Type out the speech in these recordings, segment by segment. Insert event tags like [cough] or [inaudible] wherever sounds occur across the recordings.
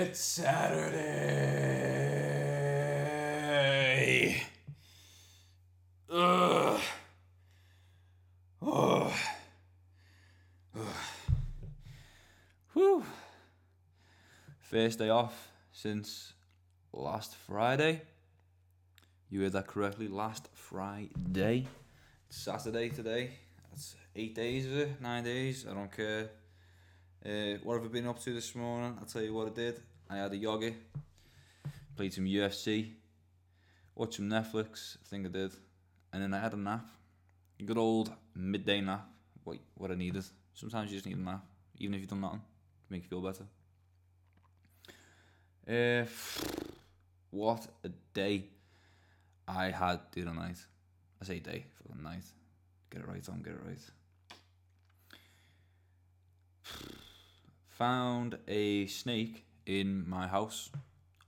It's Saturday. Ugh. Oh. Ugh. Whew. First day off since last Friday. You heard that correctly. Last Friday. It's Saturday today. That's eight days, is it? Nine days? I don't care. Uh, what have I been up to this morning? I'll tell you what I did. I had a yoga, played some UFC, watched some Netflix, I think I did, and then I had a nap. A good old midday nap, what, what I needed. Sometimes you just need a nap, even if you've done nothing, to make you feel better. Uh, [sighs] what a day I had the other night. I say day, the night. Get it right, Tom, get it right. [sighs] Found a snake in my house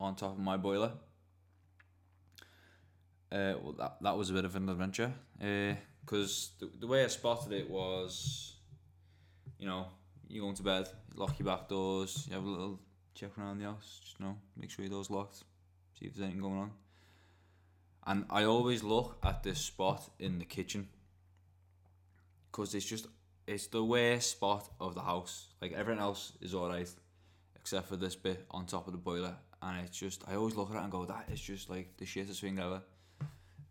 on top of my boiler. Uh, well, that, that was a bit of an adventure. Because the, the way I spotted it was, you know, you go into bed, lock your back doors, you have a little check around the house, just you know, make sure your door's locked, see if there's anything going on. And I always look at this spot in the kitchen because it's just it's the worst spot of the house. Like everything else is alright, except for this bit on top of the boiler, and it's just I always look at it and go, that is just like the shittest thing ever.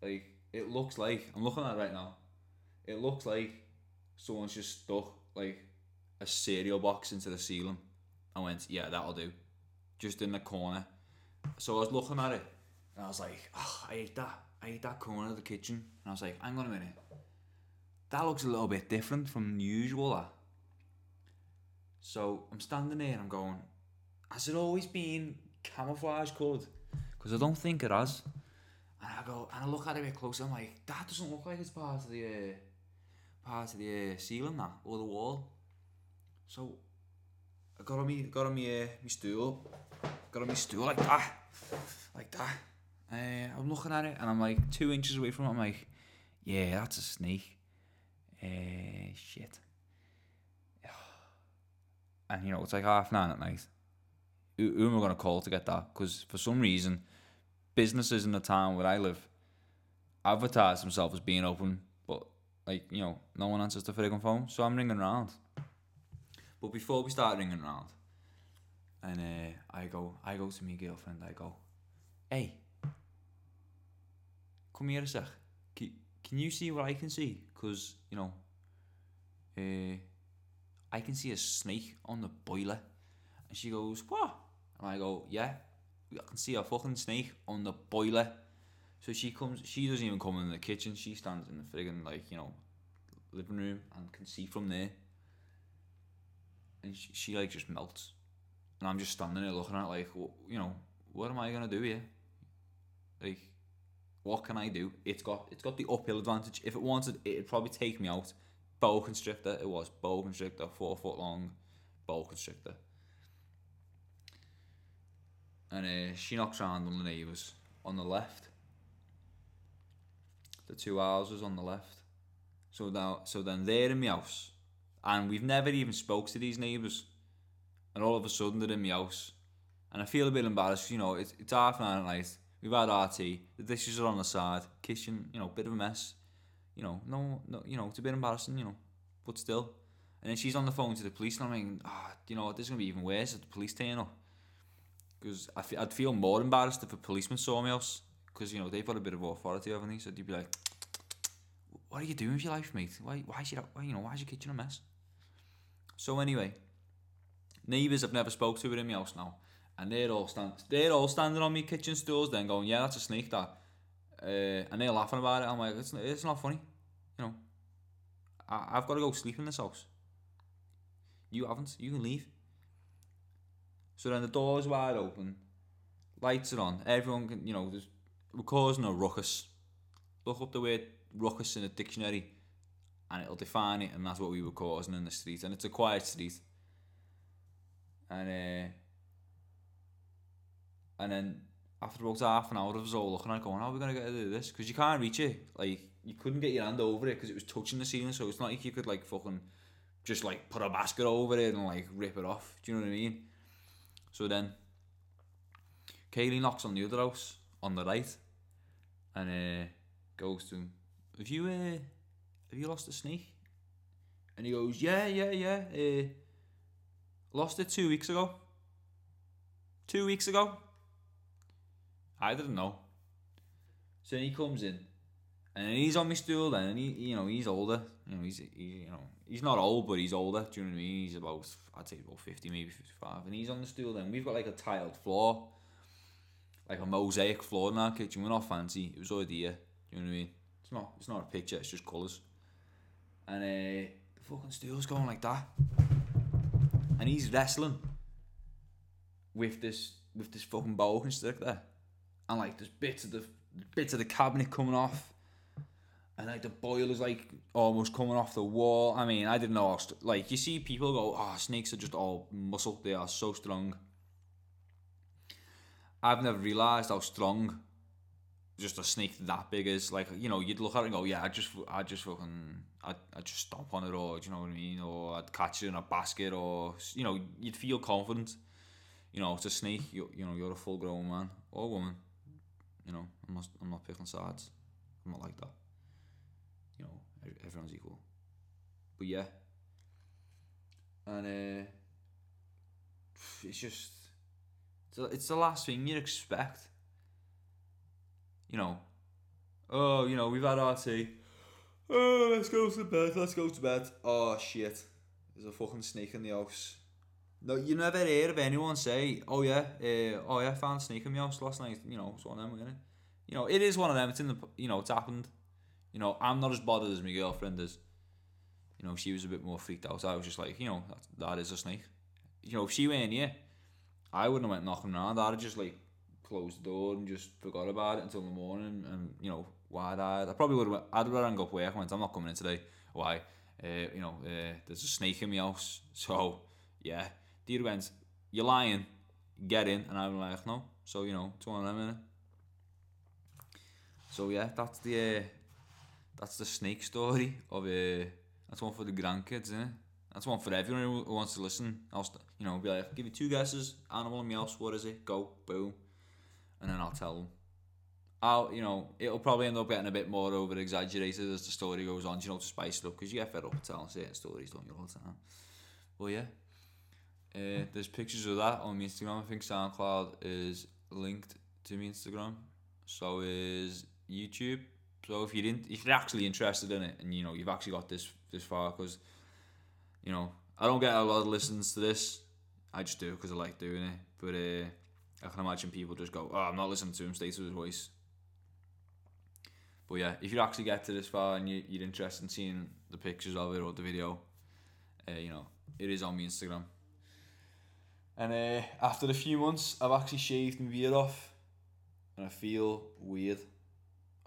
Like it looks like I'm looking at it right now. It looks like someone's just stuck like a cereal box into the ceiling. I went, yeah, that'll do. Just in the corner. So I was looking at it, and I was like, oh, I hate that. I hate that corner of the kitchen. And I was like, hang on a minute that looks a little bit different from usual. So I'm standing there and I'm going, has it always been camouflage coloured? Because I don't think it has. And I go, and I look at it a bit closer. I'm like, that doesn't look like it's part of the uh, part of the uh, ceiling that or the wall. So I got on me, got on me, uh, me stool, got on me stool like that, like that. Uh, I'm looking at it and I'm like two inches away from it. I'm like, yeah, that's a snake. Uh, shit. [sighs] And you know, it's like half nine at night. Who, who am I going to call to get that? Because for some reason, businesses in the town where I live advertise themselves as being open, but like, you know, no one answers the frigging phone. So I'm ringing around. But before we start ringing around, and uh, I go, I go to my girlfriend, I go, hey, come here a sec. Can you see what I can see? Because, you know, uh, I can see a snake on the boiler. And she goes, what? And I go, yeah, I can see a fucking snake on the boiler. So she comes, she doesn't even come in the kitchen. She stands in the friggin' like, you know, living room and can see from there. And she, she like just melts. And I'm just standing there looking at like, you know, what am I to do here? Like, what can I do? It's got it's got the uphill advantage. If it wanted, it'd probably take me out. Boa constrictor, it was boa constrictor, four foot long, boa constrictor. And uh, she knocks around on the neighbours on the left. The two houses on the left. So now, so then they're in my house, and we've never even spoke to these neighbours. And all of a sudden they're in my house, and I feel a bit embarrassed. You know, it's it's half nine at night We've had RT. The dishes are on the side. Kitchen, you know, bit of a mess. You know, no, no, you know, it's a bit embarrassing, you know, but still. And then she's on the phone to the police, and I'm ah, oh, you know this is gonna be even worse if the police turn up. Because I'd feel more embarrassed if a policeman saw me else, because you know they've got a bit of authority over me, so they'd be like, "What are you doing with your life, mate? Why, why is your, why, you know, why is your kitchen a mess?" So anyway, neighbours I've never spoke to in my house now and they're all stand, they're all standing on me kitchen stools, then going, "Yeah, that's a snake." That, uh, and they're laughing about it. I'm like, "It's it's not funny, you know. I, I've got to go sleep in this house. You haven't. You can leave." So then the door's wide open, lights are on. Everyone can, you know, we're causing a ruckus. Look up the word ruckus in a dictionary, and it'll define it, and that's what we were causing in the street. And it's a quiet street. And uh, and then after about half an hour of us all looking at it going, how are we going to get to do this? Because you can't reach it. Like, you couldn't get your hand over it because it was touching the ceiling. So it's not like you could, like, fucking just, like, put a basket over it and, like, rip it off. Do you know what I mean? So then Kaylee knocks on the other house on the right, and uh, goes to him. Have you uh, have you lost a snake? And he goes, yeah, yeah, yeah. Uh, lost it two weeks ago. Two weeks ago. I didn't know. So he comes in, and he's on my stool. Then and he, you know, he's older. You know, he's he, you know, he's not old, but he's older. Do you know what I mean? He's about, I'd say about fifty, maybe fifty-five. And he's on the stool. Then we've got like a tiled floor, like a mosaic floor in our kitchen. We're not fancy. It was already here. Do you know what I mean? It's not. It's not a picture. It's just colours. And uh, the fucking stool's going like that, and he's wrestling with this with this fucking boa constrictor, and like there's bits of the bits of the cabinet coming off, and like the boiler's like almost coming off the wall. I mean, I didn't know. St- like you see people go, "Oh, snakes are just all muscle. They are so strong." I've never realised how strong just a snake that big is. Like you know, you'd look at it and go, "Yeah, I just, I just fucking, I, I just stomp on it, or do you know what I mean? Or I'd catch it in a basket, or you know, you'd feel confident. You know, it's a snake. You, you know, you're a full grown man or woman. You know, I'm not, I'm not picking sides. I'm not like that. You know, everyone's equal. But yeah, and uh, it's just, it's, the last thing you'd expect. You know, oh, you know, we've had our tea. Oh, let's go to bed. Let's go to bed. Oh shit, there's a fucking snake in the house. No, you never hear of anyone say, "Oh yeah, uh, oh yeah, I found snake in my house last night." You know, it's one of them? You know, it is one of them. It's in the, you know, it's happened. You know, I'm not as bothered as my girlfriend is. You know, she was a bit more freaked out. I was just like, you know, that, that is a snake. You know, if she went here, I wouldn't have went knocking around. I'd have just like closed the door and just forgot about it until the morning. And you know, wide-eyed. I probably would have. I'd have rang up work. Went, I'm not coming in today. Why? Uh, you know, uh, there's a snake in my house. [laughs] So yeah, Dear went, you're lying. Get in, and I'm like, no. So you know, it's one of them. Innit? So yeah, that's the uh, that's the snake story of uh, that's one for the grandkids, isn't? That's one for everyone who wants to listen. I'll you know be like, give you two guesses. Animal in my house. What is it? Go, boom, and then I'll tell them. I'll you know it'll probably end up getting a bit more over exaggerated as the story goes on. You know to spice it up because you get fed up telling certain stories, don't you all the time? Well yeah. Uh, there's pictures of that on my Instagram. I think SoundCloud is linked to my Instagram. So is YouTube. So if you didn't, if you're actually interested in it, and you know you've actually got this this far, because you know I don't get a lot of listens to this. I just do because I like doing it. But uh, I can imagine people just go, "Oh, I'm not listening to him. Stay to his voice." But yeah, if you actually get to this far and you, you're interested in seeing the pictures of it or the video, uh, you know, it is on my Instagram. And uh, after a few months, I've actually shaved my beard off, and I feel weird.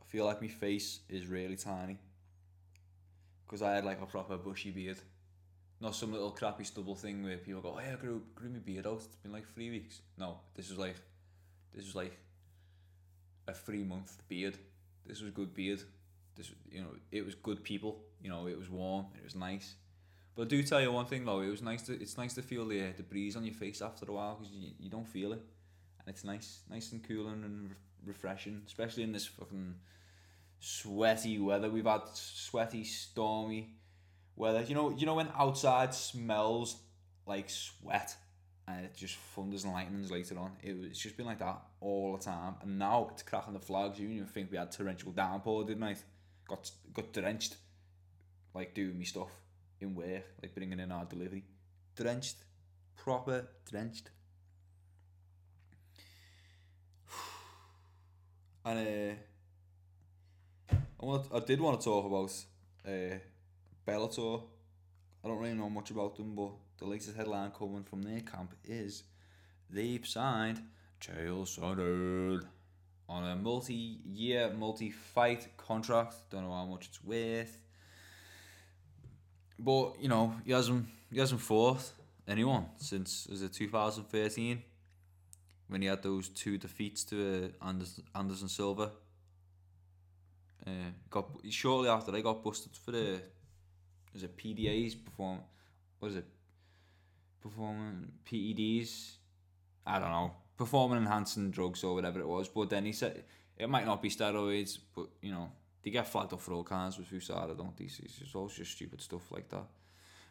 I feel like my face is really tiny. Because I had like a proper bushy beard. Not some little crappy stubble thing where people go, "Hey, I grew grew my beard out. It's been like three weeks." No, this was like, this was like a three month beard. This was good beard. This you know it was good people. You know it was warm. It was nice. But I do tell you one thing though, it was nice to it's nice to feel the uh, the breeze on your face after a while because you, you don't feel it, and it's nice nice and cooling and re- refreshing, especially in this fucking sweaty weather. We've had sweaty, stormy weather. You know you know when outside smells like sweat and it just thunders and lightnings later on. It it's just been like that all the time, and now it's cracking the flags. You even think we had torrential downpour, didn't I? Got got drenched, like doing me stuff in work, like bringing in our delivery. Drenched. Proper drenched. [sighs] And uh, I, want I did want to talk about uh, Bellator. I don't really know much about them, but the latest headline coming from their camp is they've signed Chael Sonnen on a multi-year, multi-fight contract. Don't know how much it's worth. But you know, he hasn't he hasn't fought anyone since was it 2013 when he had those two defeats to uh, Anderson, Anderson Silva. Uh, got shortly after they got busted for the is it PDAs perform what is it performing PEDs I don't know performing enhancing drugs or whatever it was. But then he said it might not be steroids, but you know they get flagged up for all kinds with USADA, don't they? It's just always just stupid stuff like that.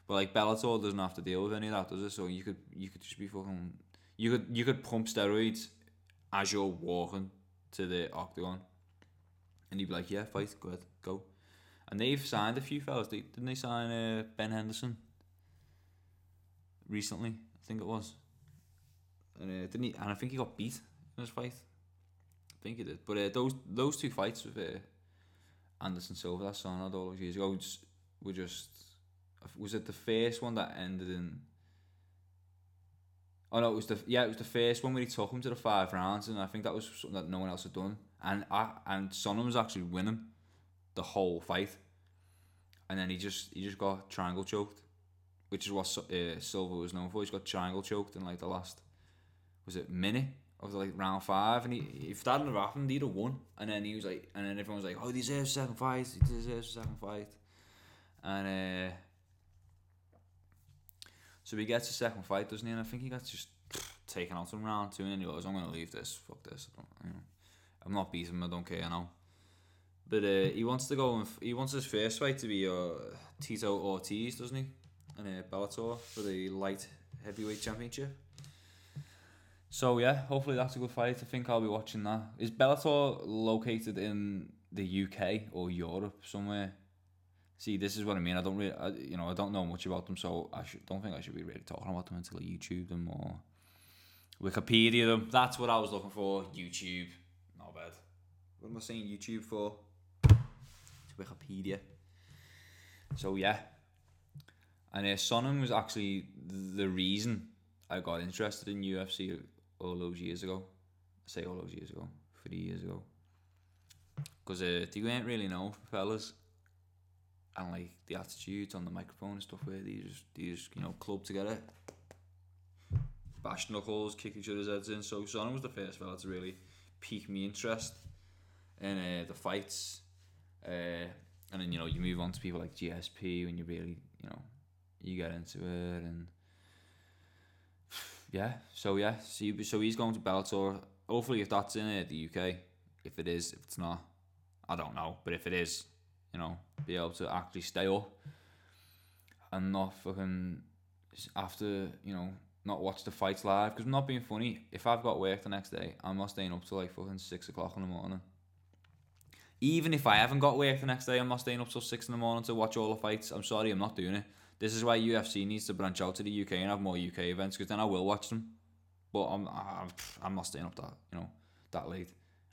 But like Bellator doesn't have to deal with any of that, does it? So you could you could just be fucking you could you could pump steroids as you're walking to the octagon, and you'd be like, yeah, fight, go ahead, go. And they've signed a few fellas. They, didn't they sign uh, Ben Henderson recently? I think it was. And uh, didn't he? And I think he got beat in his fight. I think he did. But uh, those those two fights with uh, Anderson Silva, that's on all those years ago, were just was it the first one that ended in Oh no, it was the yeah, it was the first one where he took him to the five rounds, and I think that was something that no one else had done. And I and Sonnen was actually winning the whole fight, and then he just he just got triangle choked, which is what uh, Silva was known for. He's got triangle choked in like the last was it minute of like round five, and he if that hadn't happened, he'd have won. And then he was like, and then everyone was like, oh, he deserves a second fight. He deserves a second fight, and. uh so he gets a second fight, doesn't he? And I think he gets just taken out in round two, and then he goes, "I'm gonna leave this. Fuck this. I don't, you know, I'm not beating him. I don't care now." But uh, he wants to go and f- he wants his first fight to be uh, Tito Ortiz, doesn't he? And uh, Bellator for the light heavyweight championship. So yeah, hopefully that's a good fight. I think I'll be watching that. Is Bellator located in the UK or Europe somewhere? See, this is what I mean. I don't really, I, you know, I don't know much about them, so I should, don't think I should be really talking about them until I YouTube them or Wikipedia them. That's what I was looking for. YouTube, not bad. What am I saying? YouTube for? It's Wikipedia. So yeah, and uh, Sonnen was actually the reason I got interested in UFC all those years ago. I say all those years ago, three years ago. Because uh, you ain't really know, fellas and like the attitudes on the microphone and stuff where these these you know club together, bash knuckles, kick each other's heads in. So Sonnen was the first fella to really pique me interest in uh, the fights, uh, and then you know you move on to people like GSP when you really you know you get into it and yeah. So yeah, so, so he's going to Bellator. Hopefully, if that's in it, the UK. If it is, if it's not, I don't know. But if it is, you know, be able to actually stay up and not fucking after, you know, not watch the fights live. Because I'm not being funny. If I've got work the next day, I'm not staying up till like fucking six o'clock in the morning. Even if I haven't got work the next day, I'm not staying up till six in the morning to watch all the fights. I'm sorry, I'm not doing it. This is why UFC needs to branch out to the UK and have more UK events because then I will watch them. But I'm, I'm I'm not staying up that you know that late.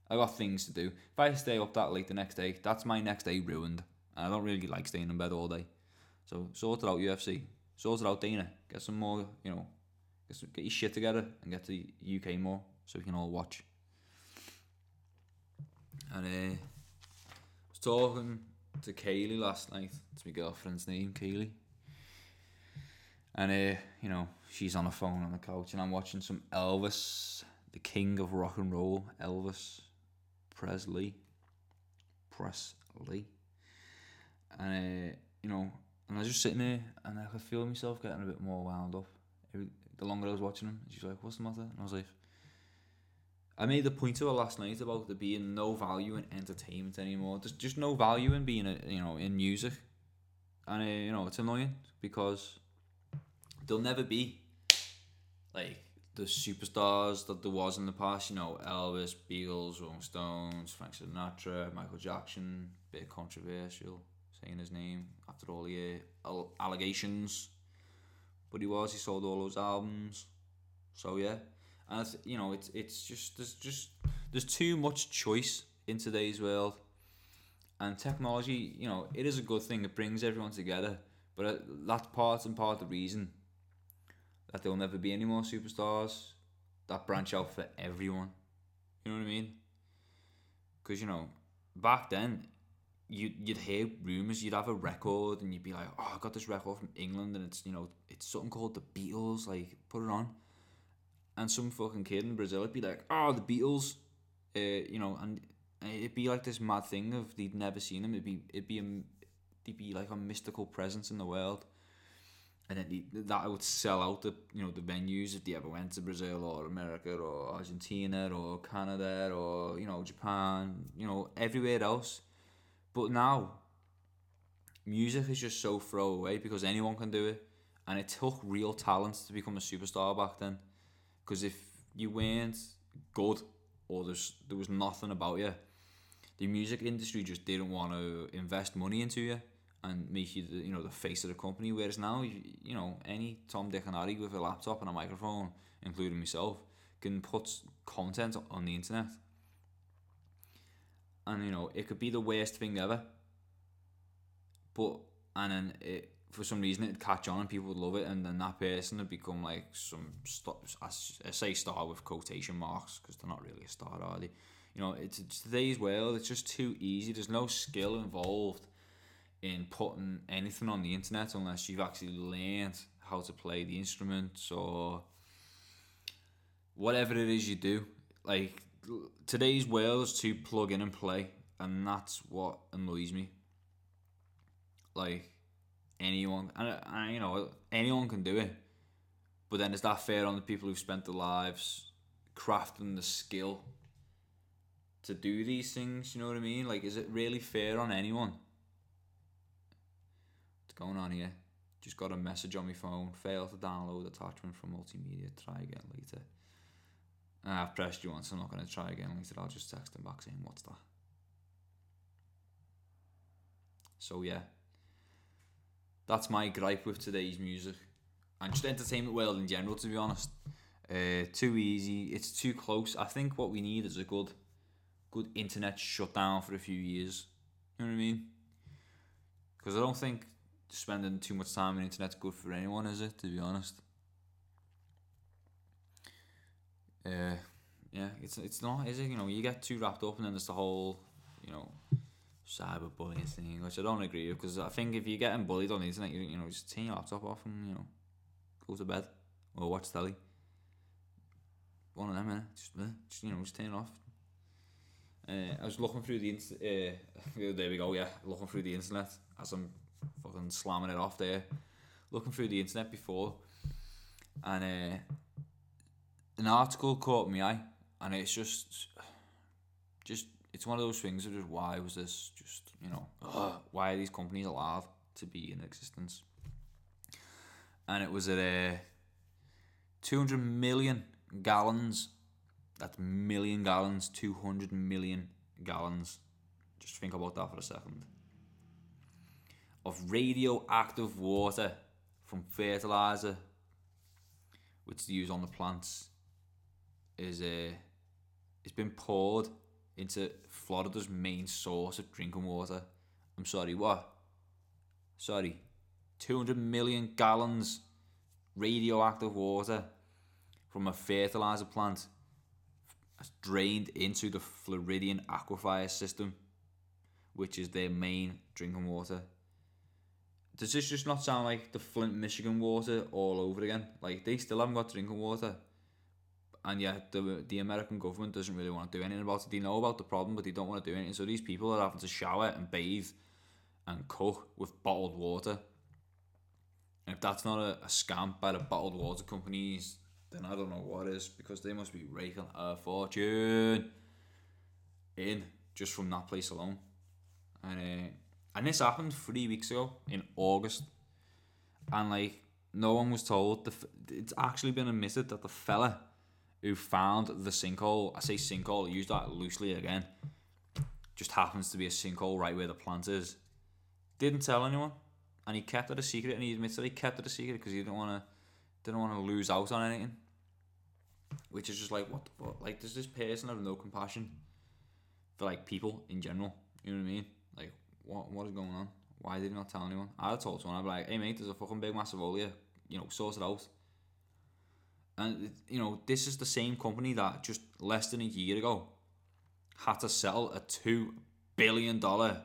I got things to do. If I stay up that late the next day, that's my next day ruined. And I don't really like staying in bed all day. So sort it out, UFC. Sort it out, Dana. Get some more, you know, get, some, get your shit together and get to the UK more so we can all watch. And uh, I was talking to Kaylee last night. It's my girlfriend's name, Kaylee. And uh, you know, she's on the phone on the couch, and I'm watching some Elvis, the king of rock and roll, Elvis Presley. Presley. And, uh, you know, and I was just sitting there and I could feel myself getting a bit more wound up. The longer I was watching him, she's like, what's the matter? And I was like, I made the point to her last night about there being no value in entertainment anymore. There's just no value in being, a, you know, in music. And, uh, you know, it's annoying because there'll never be, like, the superstars that there was in the past, you know, Elvis, Beatles, Rolling Stones, Frank Sinatra, Michael Jackson, bit controversial saying his name after all the uh, allegations. But he was, he sold all those albums. So yeah. And you know, it's it's just there's just there's too much choice in today's world. And technology, you know, it is a good thing. It brings everyone together. But uh, that's part and part of the reason that there'll never be any more superstars that branch out for everyone. You know what I mean? Because you know, back then, you you'd hear rumors, you'd have a record, and you'd be like, "Oh, I got this record from England, and it's you know, it's something called the Beatles. Like, put it on." And some fucking kid in Brazil would be like, "Oh, the Beatles," uh, you know, and it'd be like this mad thing of they'd never seen them. It'd be it'd be a, they'd be like a mystical presence in the world and then the, that would sell out the you know the venues if they ever went to Brazil or America or Argentina or Canada or you know Japan, you know everywhere else. But now, music is just so throwaway because anyone can do it, and it took real talent to become a superstar back then. Because if you weren't good or there's there was nothing about you, the music industry just didn't want to invest money into you and make you the, you know the face of the company. Whereas now, you, you know, any Tom, Dick, and Harry with a laptop and a microphone, including myself, can put content on the internet, and you know it could be the worst thing ever. But and then it for some reason it'd catch on and people would love it, and then that person would become like some stop. I say star with quotation marks because they're not really a star, are they? You know, it's, it's today's world. It's just too easy. There's no skill involved in putting anything on the internet unless you've actually learned how to play the instruments or whatever it is you do. Like today's world is to plug in and play, and that's what annoys me. Like anyone, and, and you know anyone can do it, but then is that fair on the people who've spent their lives crafting the skill to do these things? You know what I mean? Like, is it really fair on anyone? Going on here? Just got a message on my phone. Failed to download attachment from multimedia. Try again later. I've pressed you once. I'm not going to try again later. I'll just text them back saying, "What's that?" So yeah, that's my gripe with today's music and just entertainment world in general. To be honest, uh, too easy. It's too close. I think what we need is a good, good internet shutdown for a few years. You know what I mean? Because I don't think spending too much time on the internet's good for anyone, is it? To be honest. Uh, yeah, it's it's not, is it? You know, you get too wrapped up, and then there's the whole, you know, cyberbullying thing, which I don't agree with, because I think if you're getting bullied on the internet, you, you know, just turn your laptop off and you know, go to bed or watch telly. One of them, innit? Just, just you know, just turn it off. Uh, I was looking through the internet. Uh, [laughs] there we go. Yeah, looking through the internet as I'm fucking slamming it off there, looking through the internet before, and uh, an article caught my eye, and it's just, just it's one of those things of just why was this just you know ugh, why are these companies allowed to be in existence? And it was at a uh, two hundred million gallons. That's million gallons, two hundred million gallons. Just think about that for a second of radioactive water from fertilizer, which they use on the plants, is uh, it's been poured into Florida's main source of drinking water. I'm sorry, what? Sorry, 200 million gallons radioactive water from a fertilizer plant has drained into the Floridian aquifer system, which is their main drinking water does this just not sound like the Flint, Michigan water all over again? Like they still haven't got drinking water, and yet the the American government doesn't really want to do anything about it. They know about the problem, but they don't want to do anything. So these people are having to shower and bathe and cook with bottled water. And if that's not a, a scam by the bottled water companies, then I don't know what is because they must be raking a fortune in just from that place alone. And uh, and this happened three weeks ago in August. And like, no one was told. The, it's actually been admitted that the fella who found the sinkhole, I say sinkhole, use that loosely again, just happens to be a sinkhole right where the plant is, didn't tell anyone. And he kept it a secret, and he admits that he kept it a secret because he didn't want to, didn't want to lose out on anything. Which is just like, what the fuck? Like, does this person have no compassion for like people in general? You know what I mean? What what is going on? Why did he not tell anyone? I'd have told someone. I'd be like, hey mate, there's a fucking big massive hole here. You know, sort it out. And you know, this is the same company that just less than a year ago had to settle a two billion dollar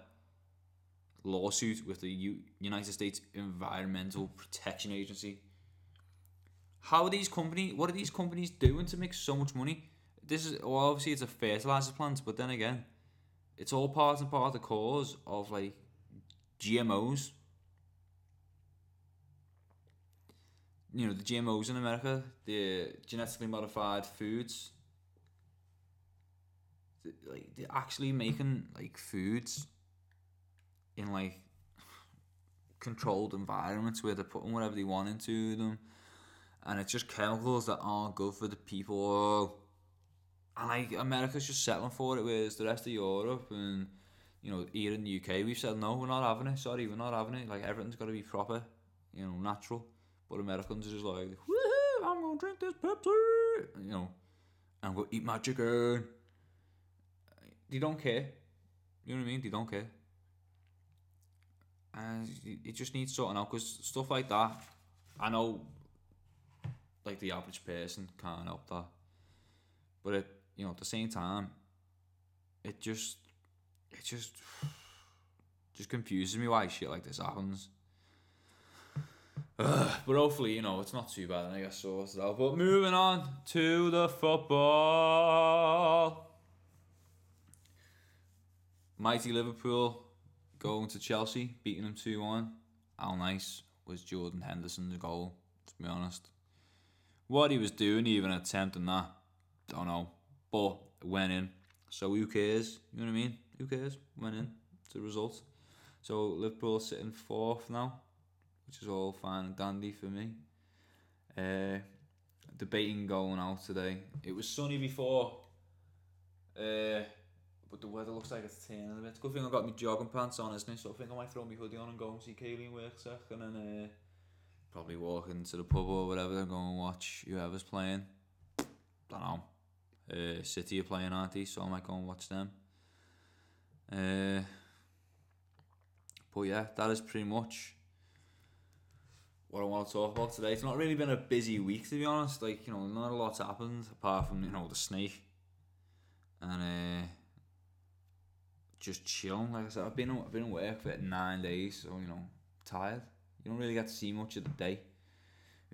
lawsuit with the U- United States Environmental Protection Agency. How are these companies? What are these companies doing to make so much money? This is well, obviously it's a fertilizer plant, but then again, it's all part and part of the cause of like GMOs. you know, the GMOs in America, the genetically modified foods. Like they're actually making like foods in like controlled environments where they're putting whatever they want into them, and it's just chemicals that aren't good for the people. And like America's just settling for it, whereas the rest of Europe and you know here in the UK we've said no, we're not having it. Sorry, we're not having it. Like everything's got to be proper, you know, natural. But Americans are just like, woohoo! I'm gonna drink this Pepsi, you know, I'm gonna eat my chicken. They don't care. You know what I mean? They don't care. And it just needs sorting out because stuff like that, I know, like the average person can't help that. But it, you know, at the same time, it just, it just, just confuses me why shit like this happens. Ugh, [sighs] but hopefully, you know, it's not too bad and I guess sorted out. But moving on to the football. Mighty Liverpool going to Chelsea, beating them 2 1. How nice was Jordan Henderson's goal, to be honest. What he was doing, even attempting that, don't know. But went in. So who cares? You know what I mean? Who cares? Went in. It's a result. So Liverpool are sitting fourth now, which is all fine and dandy for me. Uh, debating going out today. It was sunny before, uh, but the weather looks like it's turning a bit. Good thing I got my jogging pants on, isn't it? So I think I might throw my hoodie on and go and see Kayleen work and then uh, probably walk into the pub or whatever and go and watch whoever's playing. Don't know. Uh, City are playing, aren't they? So I might go and watch them. Uh, but yeah, that is pretty much what I want to talk about today. It's not really been a busy week to be honest. Like you know, not a lot's happened apart from you know the snake and uh, just chilling. Like I said, I've been I've been at work for nine days, so you know, tired. You don't really get to see much of the day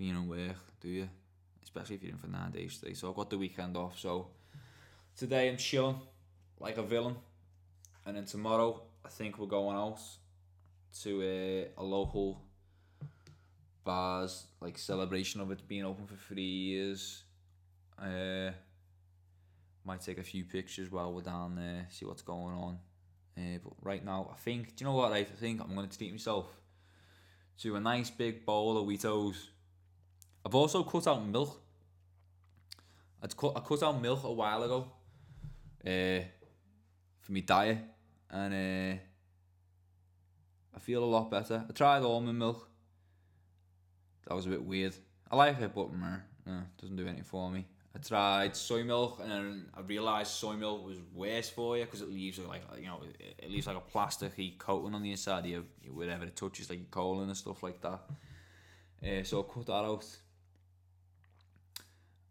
you're in work, do you? Especially if you're in for nine days today. So I've got the weekend off. So today I'm chilling like a villain, and then tomorrow I think we're going out to a, a local bars like celebration of it being open for three years. Uh, might take a few pictures while we're down there, see what's going on. Uh, but right now, I think, do you know what? I think I'm going to treat myself to a nice big bowl of Weetos. I've also cut out milk. I'd cut, I cut out milk a while ago uh, for my diet, and uh, I feel a lot better. I tried almond milk. That was a bit weird. I like it, but meh, no, doesn't do anything for me. I tried soy milk, and I realised soy milk was worse for you because it leaves like you know it, leaves like a plasticky coating on the inside of you, whatever it touches, like your colon and stuff like that. Uh, so I cut that out.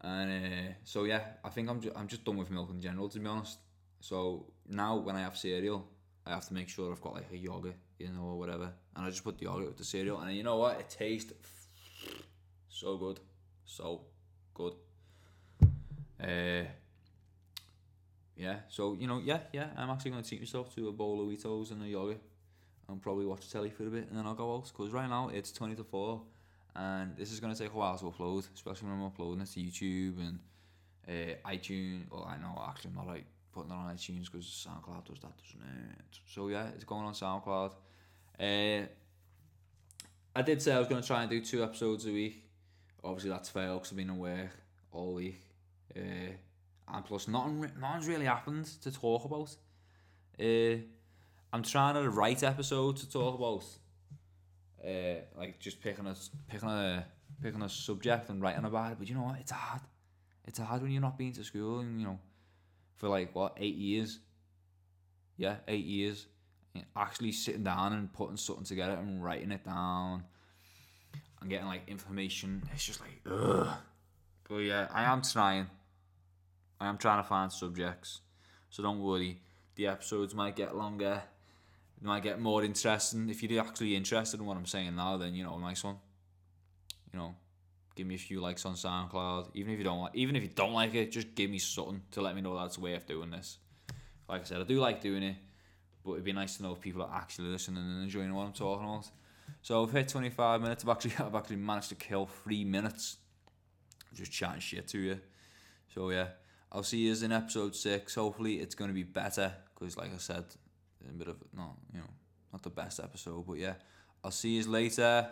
And uh, so yeah, I think I'm ju- I'm just done with milk in general, to be honest. So now when I have cereal, I have to make sure I've got like a yogurt, you know, or whatever, and I just put the yogurt with the cereal, and you know what? It tastes so good, so good. Uh, yeah, so you know, yeah, yeah, I'm actually gonna treat myself to a bowl of Weetos and a yogurt, and probably watch telly for a bit, and then I'll go out. Cause right now it's twenty to four, and this is gonna take a while to upload, especially when I'm uploading it to YouTube and uh, iTunes. Well, I know actually I'm not like putting it on iTunes because SoundCloud does that, doesn't it? So yeah, it's going on SoundCloud. Uh, I did say I was gonna try and do two episodes a week. Obviously that's failed because I've been work all week. Uh, and plus, nothing, nothing's really happened to talk about. Uh, I'm trying to write episodes to talk about. Uh, like just picking a picking a picking a subject and writing about it. But you know what? It's hard. It's hard when you're not being to school and you know, for like what eight years. Yeah, eight years. Actually sitting down and putting something together and writing it down and getting like information. It's just like ugh. But yeah, I am trying. I am trying to find subjects, so don't worry. The episodes might get longer, it might get more interesting. If you're actually interested in what I'm saying now, then you know, nice one. You know, give me a few likes on SoundCloud. Even if you don't like, even if you don't like it, just give me something to let me know that's a way of doing this. Like I said, I do like doing it, but it'd be nice to know if people are actually listening and enjoying what I'm talking about. So I've hit 25 minutes. I've actually [laughs] I've actually managed to kill three minutes just chatting shit to you. So yeah, I'll see you in episode six. Hopefully it's going to be better because, like I said, a bit of no, you know, not the best episode, but yeah, I'll see you later.